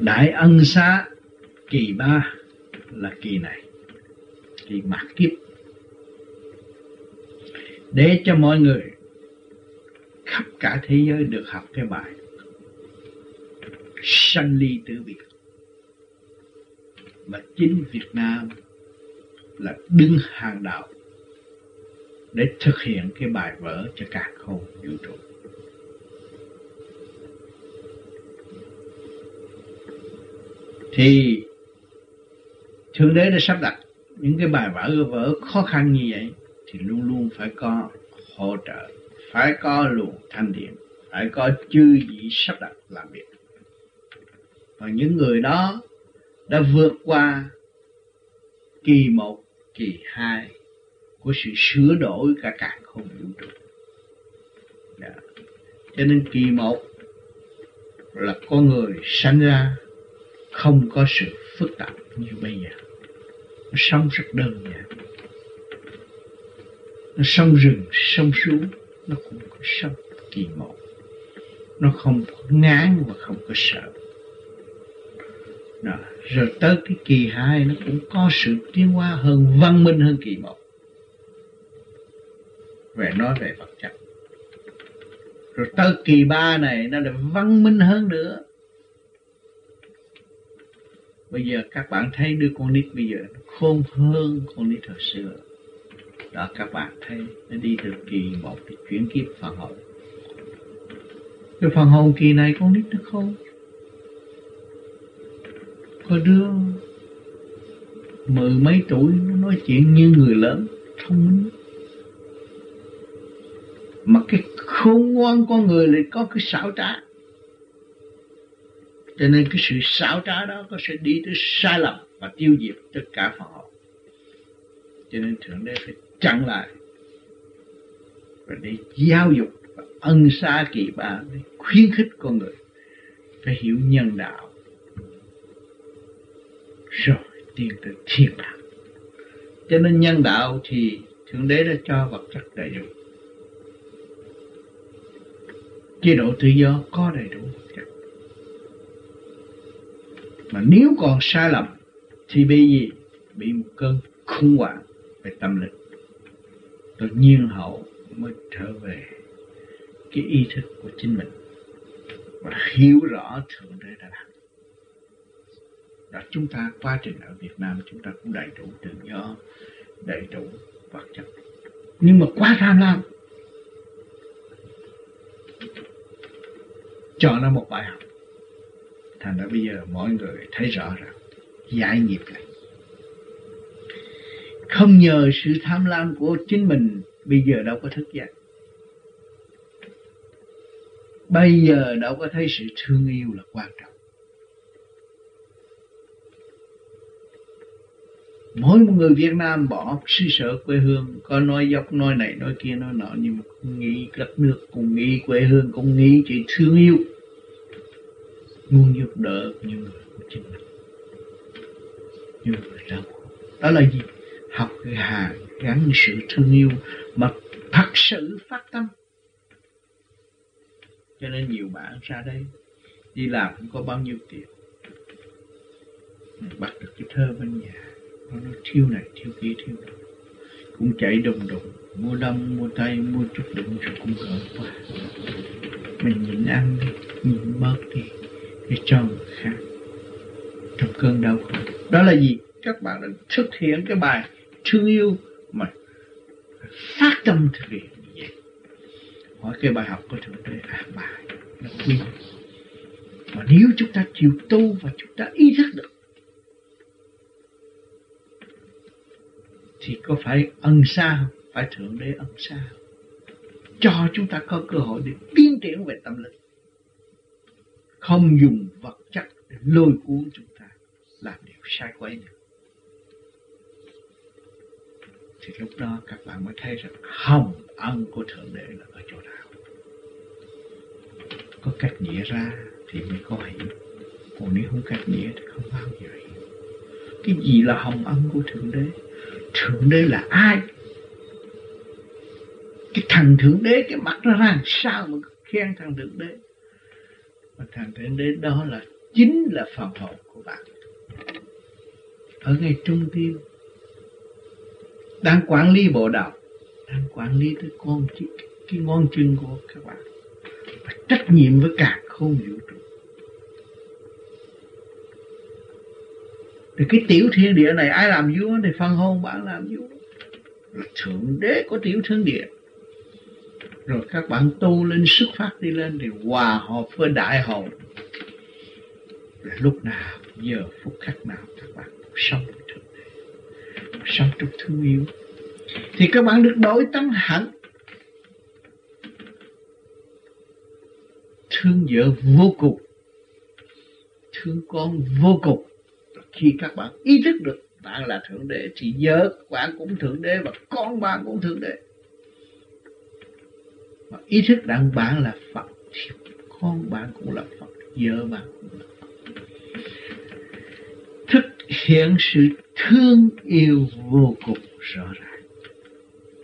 đại ân xá, kỳ ba là kỳ này, kỳ mạt kiếp để cho mọi người khắp cả thế giới được học cái bài sanh ly tử biệt và chính Việt Nam là đứng hàng đầu để thực hiện cái bài vở cho cả không vũ trụ. Thì Thượng Đế đã sắp đặt những cái bài vở vở khó khăn như vậy thì luôn luôn phải có hỗ trợ, phải có luồng thanh điện, phải có chư vị sắp đặt làm việc. Và những người đó đã vượt qua kỳ một, kỳ hai của sự sửa đổi cả cả không vũ trụ. Dạ. Cho nên kỳ một là con người sanh ra không có sự phức tạp như bây giờ. Nó sống rất đơn giản. Nó sông rừng, sông suối, nó cũng có sống kỳ một. Nó không có ngán và không có sợ. Đó. Rồi tới cái kỳ hai nó cũng có sự tiến hóa hơn văn minh hơn kỳ một về nói về vật chất rồi tới kỳ ba này nó lại văn minh hơn nữa bây giờ các bạn thấy đứa con nít bây giờ nó khôn hơn con nít hồi xưa. Đó, các bạn thấy, nó đi từ kỳ một cái chuyển kiếp phần hồn. Cái phần hồn kỳ này con nít nó khôn. Có đứa mười mấy tuổi nó nói chuyện như người lớn, thông minh. Mà cái khôn ngoan con người lại có cái xảo trá cho nên cái sự xảo trá đó có sẽ đi tới sai lầm và tiêu diệt tất cả phần hồn cho nên thượng đế phải chặn lại và để giáo dục và ân xa kỳ ba, để khuyến khích con người phải hiểu nhân đạo. Rồi tiến tới thiên đạo. Cho nên nhân đạo thì thượng đế đã cho vật chất đầy đủ. Chế độ tự do có đầy đủ vật chất mà nếu còn sai lầm, thì bị gì? Bị một cơn khủng hoảng về tâm linh tự nhiên hậu mới trở về cái ý thức của chính mình và hiểu rõ thượng đế đã làm. Đó chúng ta, quá trình ở Việt Nam, chúng ta cũng đầy đủ tự do, đầy đủ vật chất. Nhưng mà quá tham lam. Cho nó một bài học thành ra bây giờ mọi người thấy rõ rằng giải nghiệp này không nhờ sự tham lam của chính mình, bây giờ đâu có thức dậy bây giờ đâu có thấy sự thương yêu là quan trọng. Mỗi một người Việt Nam bỏ xứ sở quê hương, có nói dốc, nói này, nói kia, nói nọ, nhưng mà cũng nghĩ đất nước, cũng nghĩ quê hương, cũng nghĩ chuyện thương yêu muốn giúp đỡ những người của chính mình, những người đau đó là gì? Học cái hà gắn sự thương yêu mà thật sự phát tâm. Cho nên nhiều bạn ra đây đi làm cũng có bao nhiêu tiền. Bắt được cái thơ bên nhà. Nó nói thiêu này thiêu kia thiêu đó. Cũng chạy đùng đùng mua đông mua tay, mua chút đựng rồi cũng gỡ qua. mình nhịn ăn đi, nhịn bớt đi để cho người khác, trong cơn đau khổ đó là gì? Các bạn đã thực hiện cái bài thương yêu mà phát tâm thực hiện như vậy. Hỏi cái bài học của thượng đế à bài nó quý mà nếu chúng ta chịu tu và chúng ta ý thức được, thì có phải ân xa không? Phải Thượng Đế ân xa Cho chúng ta có cơ hội để tiến triển về tâm linh. Không dùng vật chất để lôi cuốn chúng ta làm điều sai quấy nữa. Thì lúc đó các bạn mới thấy rằng hồng ân của Thượng Đế là ở chỗ nào. Có cách nghĩa ra thì mới có hiểu. Còn nếu không cách nghĩa thì không bao giờ hiểu. Cái gì là hồng ân của Thượng Đế? Thượng Đế là ai? Cái thằng Thượng Đế, cái mặt nó ra sao mà khen thằng Thượng Đế? Và thằng Thượng Đế đó là chính là phần hồn của bạn. Ở ngay trung tim, đang quản lý bộ đầu đang quản lý tới con cái cái ngón chân của các bạn. Và trách nhiệm với cả không vũ trụ. Thì cái tiểu thiên địa này, ai làm vua thì phần hồn bạn làm vua. Là thượng đế của tiểu thiên địa rồi các bạn tu lên, xuất phát đi lên thì hòa hợp với đại hồn lúc nào giờ phút khắc nào các bạn sống trong sống trong thương yêu. Thì các bạn được đổi tâm hẳn thương vợ vô cùng, thương con vô cùng. Khi các bạn ý thức được bạn là thượng đế thì vợ bạn cũng thượng đế và con bạn cũng thượng đế ý thức rằng bạn là phật thì con bạn cũng là phật vợ bạn cũng là phật. Thực hiện sự thương yêu vô cùng rõ ràng.